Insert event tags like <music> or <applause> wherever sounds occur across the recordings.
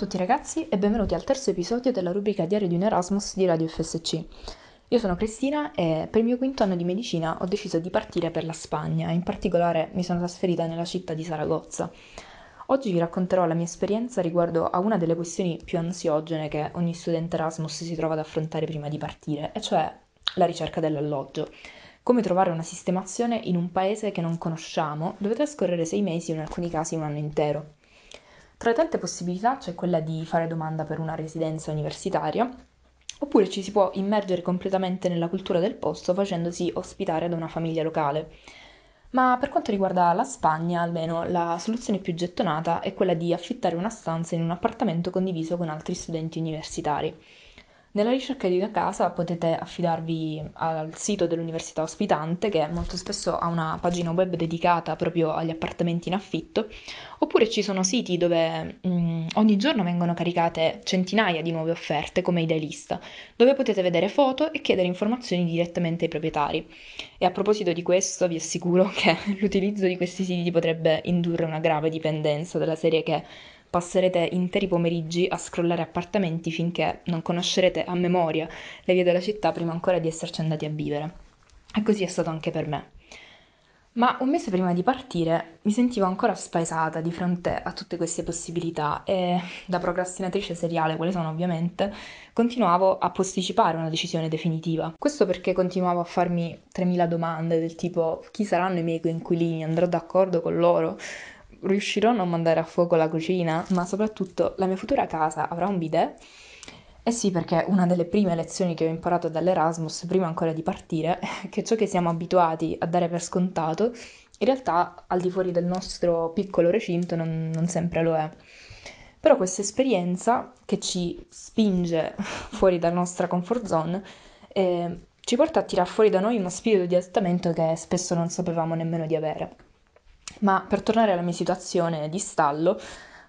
tutti ragazzi e benvenuti al terzo episodio della rubrica Diario di un Erasmus di Radio FSC. Io sono Cristina e per il mio quinto anno di medicina ho deciso di partire per la Spagna, in particolare mi sono trasferita nella città di Saragozza. Oggi vi racconterò la mia esperienza riguardo a una delle questioni più ansiogene che ogni studente Erasmus si trova ad affrontare prima di partire, e cioè la ricerca dell'alloggio. Come trovare una sistemazione in un paese che non conosciamo, dove trascorrere sei mesi o in alcuni casi un anno intero. Tra le tante possibilità c'è quella di fare domanda per una residenza universitaria, oppure ci si può immergere completamente nella cultura del posto facendosi ospitare da una famiglia locale. Ma per quanto riguarda la Spagna, almeno la soluzione più gettonata è quella di affittare una stanza in un appartamento condiviso con altri studenti universitari. Nella ricerca di una casa potete affidarvi al sito dell'università ospitante, che molto spesso ha una pagina web dedicata proprio agli appartamenti in affitto, oppure ci sono siti dove mh, mm, ogni giorno vengono caricate centinaia di nuove offerte come idealista, dove potete vedere foto e chiedere informazioni direttamente ai proprietari. E a proposito di questo, vi assicuro <laughs> che l'utilizzo di questi siti potrebbe indurre una grave dipendenza della serie che passerete interi pomeriggi a scrollare appartamenti finché non conoscerete a memoria le vie della città prima ancora di esserci andati a vivere. E così è stato anche per me. Ma un mese prima di partire mi sentivo ancora spaesata di fronte a tutte queste possibilità e, da procrastinatrice seriale, quale sono ovviamente, continuavo a posticipare una decisione definitiva. Questo perché continuavo a farmi 3000 domande del tipo chi saranno i miei coinquilini, andrò d'accordo con loro, riuscirò a non mandare a fuoco la cucina, ma soprattutto la mia futura casa avrà un bidet? Eh sì, perché una delle prime lezioni che ho imparato dall'Erasmus, prima ancora di partire, è che ciò che siamo abituati a dare per scontato, in realtà al di fuori del nostro piccolo recinto non, non sempre lo è. Però questa esperienza che ci spinge <laughs> fuori dalla nostra comfort zone eh, ci porta a tirar fuori da noi uno spirito di adattamento che spesso non sapevamo nemmeno di avere. Ma per tornare alla mia situazione di stallo,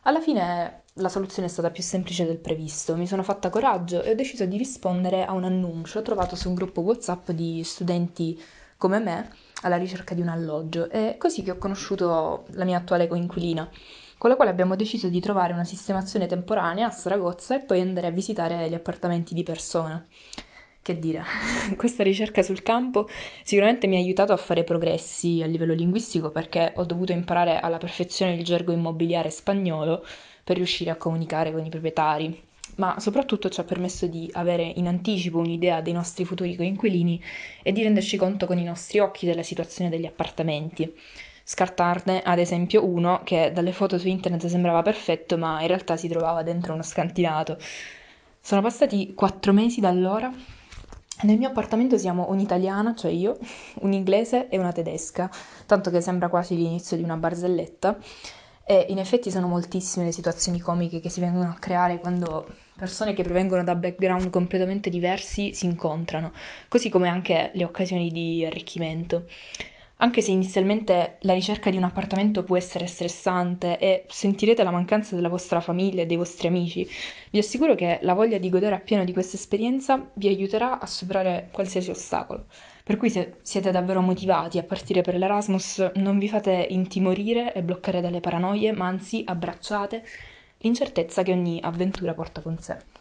alla fine la soluzione è stata più semplice del previsto. Mi sono fatta coraggio e ho deciso di rispondere a un annuncio trovato su un gruppo WhatsApp di studenti come me alla ricerca di un alloggio. È così che ho conosciuto la mia attuale coinquilina, con la quale abbiamo deciso di trovare una sistemazione temporanea a Saragozza e poi andare a visitare gli appartamenti di persona. Che dire, <laughs> questa ricerca sul campo sicuramente mi ha aiutato a fare progressi a livello linguistico perché ho dovuto imparare alla perfezione il gergo immobiliare spagnolo per riuscire a comunicare con i proprietari, ma soprattutto ci ha permesso di avere in anticipo un'idea dei nostri futuri coinquilini e di renderci conto con i nostri occhi della situazione degli appartamenti. Scartarne ad esempio uno che dalle foto su internet sembrava perfetto, ma in realtà si trovava dentro uno scantinato. Sono passati quattro mesi da allora nel mio appartamento siamo un'italiana, cioè io, <laughs> un inglese e una tedesca, tanto che sembra quasi l'inizio di una barzelletta. E in effetti sono moltissime le situazioni comiche che si vengono a creare quando persone che provengono da background completamente diversi si incontrano, così come anche le occasioni di arricchimento. Anche se inizialmente la ricerca di un appartamento può essere stressante e sentirete la mancanza della vostra famiglia e dei vostri amici, vi assicuro che la voglia di godere appieno di questa esperienza vi aiuterà a superare qualsiasi ostacolo. Per cui se siete davvero motivati a partire per l'Erasmus, non vi fate intimorire e bloccare dalle paranoie, ma anzi abbracciate l'incertezza che ogni avventura porta con sé.